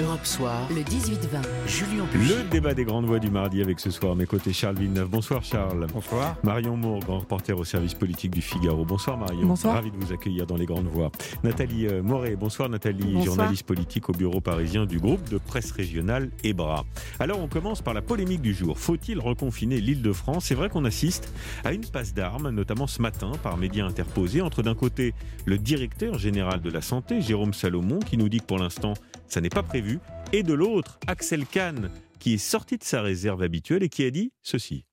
Europe Soir, le 18-20, Julien Le débat des grandes voix du mardi avec ce soir, mes côtés Charles Villeneuve. Bonsoir Charles. Bonsoir. Marion Moore, grand reporter au service politique du Figaro. Bonsoir Marion. Bonsoir. Ravi de vous accueillir dans les grandes voix. Nathalie euh, Moret. Bonsoir Nathalie, Bonsoir. journaliste politique au bureau parisien du groupe de presse régionale EBRA. Alors on commence par la polémique du jour. Faut-il reconfiner l'île de France? C'est vrai qu'on assiste à une passe d'armes, notamment ce matin par médias interposés, entre d'un côté le directeur général de la santé, Jérôme Salomon, qui nous dit que pour l'instant ça n'est pas prévu, et de l'autre, Axel Kahn, qui est sorti de sa réserve habituelle et qui a dit ceci.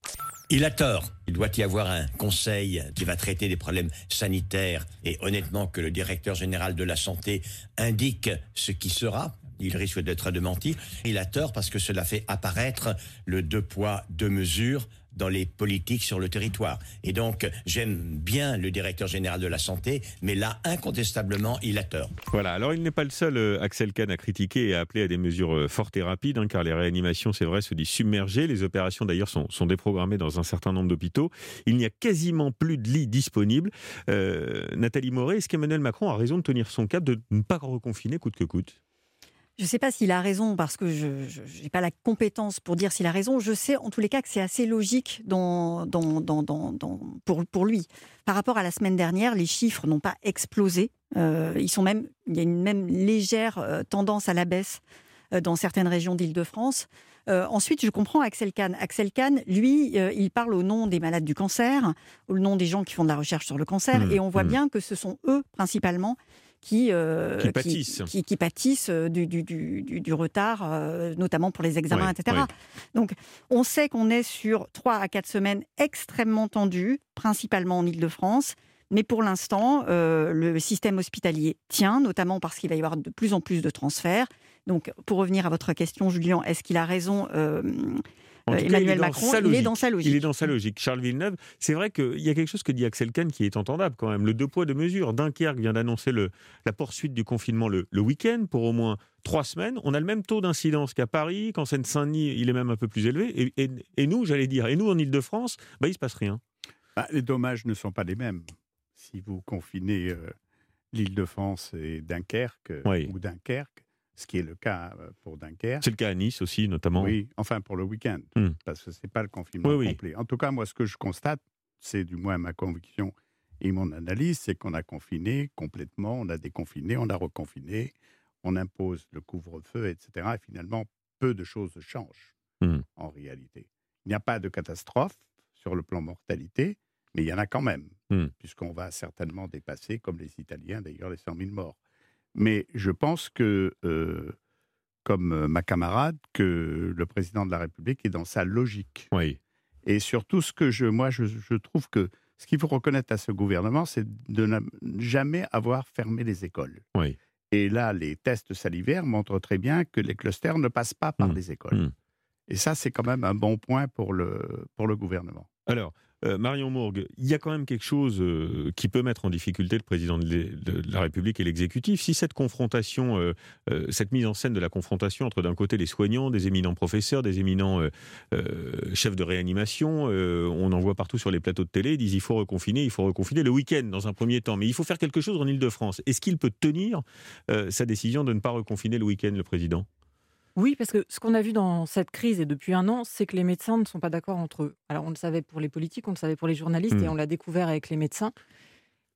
Il a tort. Il doit y avoir un conseil qui va traiter des problèmes sanitaires et honnêtement que le directeur général de la santé indique ce qui sera. Il risque d'être démenti. Il a tort parce que cela fait apparaître le deux poids, deux mesures dans les politiques sur le territoire. Et donc, j'aime bien le directeur général de la santé, mais là, incontestablement, il a tort. Voilà, alors il n'est pas le seul, euh, Axel Kahn, à critiquer et à appeler à des mesures euh, fortes et rapides, hein, car les réanimations, c'est vrai, se disent submergées. Les opérations, d'ailleurs, sont, sont déprogrammées dans un certain nombre d'hôpitaux. Il n'y a quasiment plus de lits disponibles. Euh, Nathalie Moret, est-ce qu'Emmanuel Macron a raison de tenir son cap, de ne pas reconfiner coûte que coûte? Je ne sais pas s'il a raison parce que je n'ai pas la compétence pour dire s'il a raison. Je sais en tous les cas que c'est assez logique dans, dans, dans, dans- dans- pour, pour lui. Par rapport à la semaine dernière, les chiffres n'ont pas explosé. Euh, ils sont même, il y a une même légère euh, tendance à la baisse euh, dans certaines régions d'Île-de-France. Euh, ensuite, je comprends Axel Kahn. Axel Kahn, lui, euh, il parle au nom des malades du cancer, au nom des gens qui font de la recherche sur le cancer, Mmh, et on voit mmh. bien que ce sont eux principalement qui, euh, Qui pâtissent. qui, qui pâtissent euh, du, du- du- du- du retard, euh, notamment pour les examens, Ouais, etc. ouais. Donc, on sait qu'on est sur 3 à 4 semaines extrêmement tendues, principalement en Ile-de-France. Mais pour l'instant, euh, le système hospitalier tient, notamment parce qu'il va y avoir de plus en plus de transferts. Donc, pour revenir à votre question, Julien, est-ce qu'il a raison euh, euh, cas, Emmanuel dans Macron sa Il est logique. dans sa logique. Il est dans sa logique. Charles Villeneuve, c'est vrai qu'il y a quelque chose que dit Axel Kahn qui est entendable quand même. Le deux poids, deux mesures. Dunkerque vient d'annoncer la poursuite du confinement le, le week-end pour au moins trois semaines. On a le même taux d'incidence qu'à Paris, qu'en Seine-Saint-Denis, il est même un peu plus élevé. Et, et- et nous, j'allais dire, et nous en Ile-de-France, bah, il ne se passe rien. Bah, les dommages ne sont pas les mêmes. Si vous confinez euh, l'Île-de-France et Dunkerque, euh, Oui. ou Dunkerque, ce qui est le cas euh, pour Dunkerque, C'est le cas à Nice aussi, notamment. oui, enfin pour le week-end, Hmm. parce que ce n'est pas le confinement Oui, oui. complet. En tout cas, moi, ce que je constate, c'est du moins ma conviction et mon analyse, c'est qu'on a confiné complètement, on a déconfiné, on a reconfiné, on impose le couvre-feu, etc. Et finalement, peu de choses changent Hmm. en réalité. Il n'y a pas de catastrophe sur le plan mortalité, mais il y en a quand même, Hmm. puisqu'on va certainement dépasser, comme les Italiens d'ailleurs, les 100 000 morts. Mais je pense que, euh, comme euh, ma camarade, que le président de la République est dans sa logique. Oui. Et surtout, ce que je, moi, je, je trouve que ce qu'il faut reconnaître à ce gouvernement, c'est de ne jamais avoir fermé les écoles. Oui. Et là, les tests salivaires montrent très bien que les clusters ne passent pas par Mm. les écoles. Mm. Et ça, c'est quand même un bon point pour le, pour le gouvernement. Alors, euh, Marion Mourgue, il y a quand même quelque chose euh, qui peut mettre en difficulté le président de, la République et l'exécutif. Si cette confrontation, euh, cette mise en scène de la confrontation entre d'un côté les soignants, des éminents professeurs, des éminents chefs de réanimation, on en voit partout sur les plateaux de télé, disent il faut reconfiner, il faut reconfiner le week-end dans un premier temps, mais il faut faire quelque chose en Ile-de-France. Est-ce qu'il peut tenir sa décision de ne pas reconfiner le week-end, le président? Oui, parce que ce qu'on a vu dans cette crise et depuis un an, c'est que les médecins ne sont pas d'accord entre eux. Alors on le savait pour les politiques, on le savait pour les journalistes et on l'a découvert avec les médecins.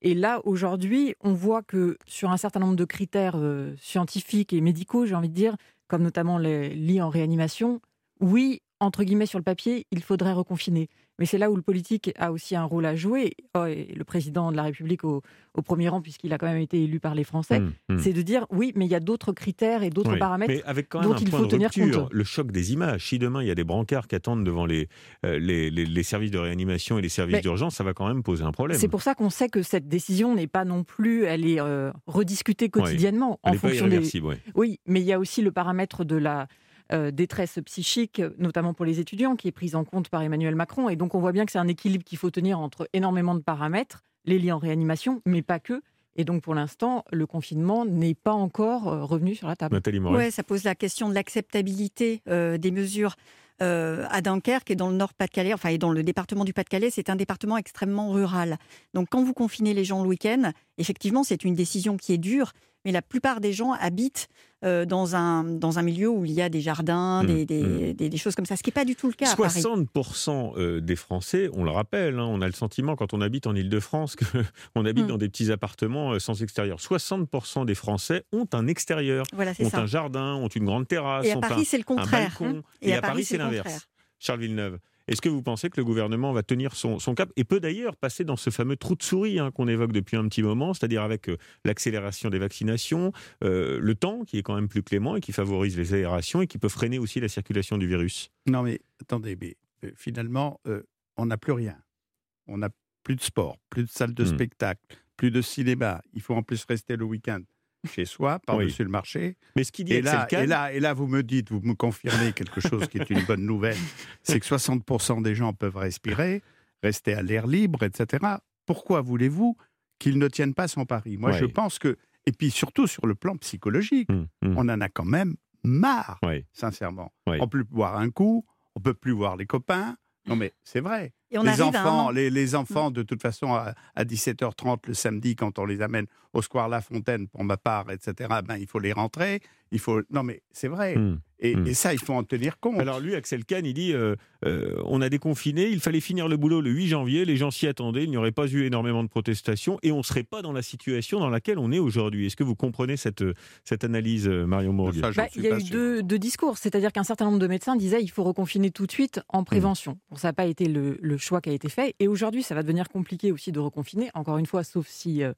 Et là, aujourd'hui, on voit que sur un certain nombre de critères euh, scientifiques et médicaux, j'ai envie de dire, comme notamment les lits en réanimation, oui, entre guillemets, sur le papier, il faudrait reconfiner. Mais c'est là où le politique a aussi un rôle à jouer, Oh, et le président de la République au, au premier rang, puisqu'il a quand même été élu par les Français, Hum, hum. c'est de dire oui, mais il y a d'autres critères et d'autres Oui, paramètres Mais avec quand même dont un il point faut de tenir rupture, compte. le choc des images. Si demain il y a des brancards qui attendent devant les, euh, les, les- les services de réanimation et les services d'urgence, ça va quand même poser un problème. C'est pour ça qu'on sait que cette décision n'est pas non plus, elle est euh, rediscutée quotidiennement Elle en fonction des. ouais. Oui, mais il y a aussi le paramètre de la euh, détresse psychique, notamment pour les étudiants, qui est prise en compte par Emmanuel Macron. Et donc on voit bien que c'est un équilibre qu'il faut tenir entre énormément de paramètres, les liens en réanimation, mais pas que. Et donc pour l'instant, le confinement n'est pas encore euh, revenu sur la table. Nathalie Moret. Ouais, ça pose la question de l'acceptabilité euh, des mesures. Euh, à Dunkerque et dans le Nord-Pas-de-Calais, enfin et dans le département du Pas-de-Calais, c'est un département extrêmement rural. Donc quand vous confinez les gens le week-end, effectivement, c'est une décision qui est dure, mais la plupart des gens habitent euh, dans, un, dans un milieu où il y a des jardins, Mmh, des, des, des- des choses comme ça, ce qui n'est pas du tout le cas à Paris. 60% euh, des Français, on le rappelle, hein, on a le sentiment quand on habite en Ile-de-France qu'on habite Mm. dans des petits appartements euh, sans extérieur. 60% des Français ont un extérieur, Voilà, ont ça. un jardin, ont une grande terrasse, Et à ont Paris, c'est le contraire. balcon. Et, à Paris, c'est l'inverse. Charles Villeneuve, est-ce que vous pensez que le gouvernement va tenir son, son cap et peut d'ailleurs passer dans ce fameux trou de souris hein, qu'on évoque depuis un petit moment, c'est-à-dire avec euh, l'accélération des vaccinations, euh, le temps qui est quand même plus clément et qui favorise les aérations et qui peut freiner aussi la circulation du virus? Non, mais attendez, mais euh, finalement, on n'a plus rien. On n'a plus de sport, plus de salles de Hmm. spectacle, plus de cinéma. Il faut en plus rester le week-end chez soi, par-dessus le marché. Mais ce qui dit Et là, le cas, et, là, et là, vous me dites, vous me confirmez quelque chose qui est une bonne nouvelle, c'est que 60% des gens peuvent respirer, rester à l'air libre, etc. Pourquoi voulez-vous qu'ils ne tiennent pas son pari? Moi, je pense que, et puis surtout sur le plan psychologique, Hum, hum, on en a quand même marre, ouais. sincèrement. Ouais. On peut plus boire un coup, on peut plus voir les copains. Non, mais c'est vrai. Et on les un enfants, an. les, les enfants, de toute façon, à, à 17h30 le samedi, quand on les amène au Square La Fontaine, pour ma part, etc., ben, il faut les rentrer. Il faut... Non, mais c'est vrai. Et, Hmm. et ça, il faut en tenir compte. Alors lui, Axel Kahn, il dit euh, euh, on a déconfiné, il fallait finir le boulot le 8 janvier, les gens s'y attendaient, il n'y aurait pas eu énormément de protestations et on ne serait pas dans la situation dans laquelle on est aujourd'hui. Est-ce que vous comprenez cette, cette analyse, Marion j'en Bah, il y a eu deux, deux discours, c'est-à-dire qu'un certain nombre de médecins disaient il faut reconfiner tout de suite en prévention. Bon, ça n'a pas été le, le choix qui a été fait. Et aujourd'hui, ça va devenir compliqué aussi de reconfiner, encore une fois, sauf si euh,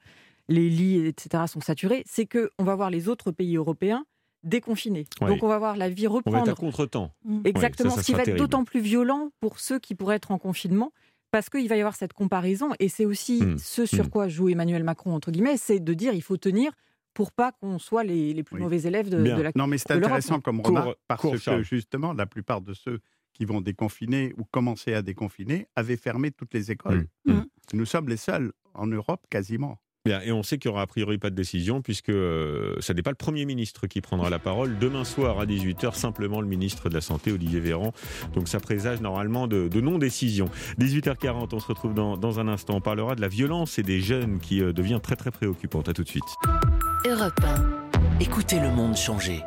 les lits, etc., sont saturés. C'est qu'on va voir les autres pays européens déconfinés. Oui. Donc on va voir la vie On va être à reprendre contre-temps. Exactement, Ouais, ça, ça ce qui va être d'autant plus violent pour ceux qui pourraient être en confinement, parce qu'il va y avoir cette comparaison, et c'est aussi Hmm, ce sur hmm. quoi joue Emmanuel Macron, entre guillemets, c'est de dire il faut tenir pour pas qu'on soit les, les plus Oui. mauvais élèves de, de la Non, mais c'est intéressant comme Cours- remarque parce cours, que justement, la plupart de ceux qui vont déconfiner ou commencer à déconfiner avaient fermé toutes les écoles. Mmh. Mmh. Nous sommes les seuls en Europe quasiment. Et on sait qu'il n'y aura a priori pas de décision puisque euh, ça n'est pas le Premier ministre qui prendra la parole. Demain soir à 18h, simplement le ministre de la Santé, Olivier Véran. Donc ça présage normalement de, non-décision. 18h40, on se retrouve dans, dans un instant. On parlera de la violence et des jeunes qui euh, devient très très préoccupante. À tout de suite. Europe 1. Écoutez le monde changer.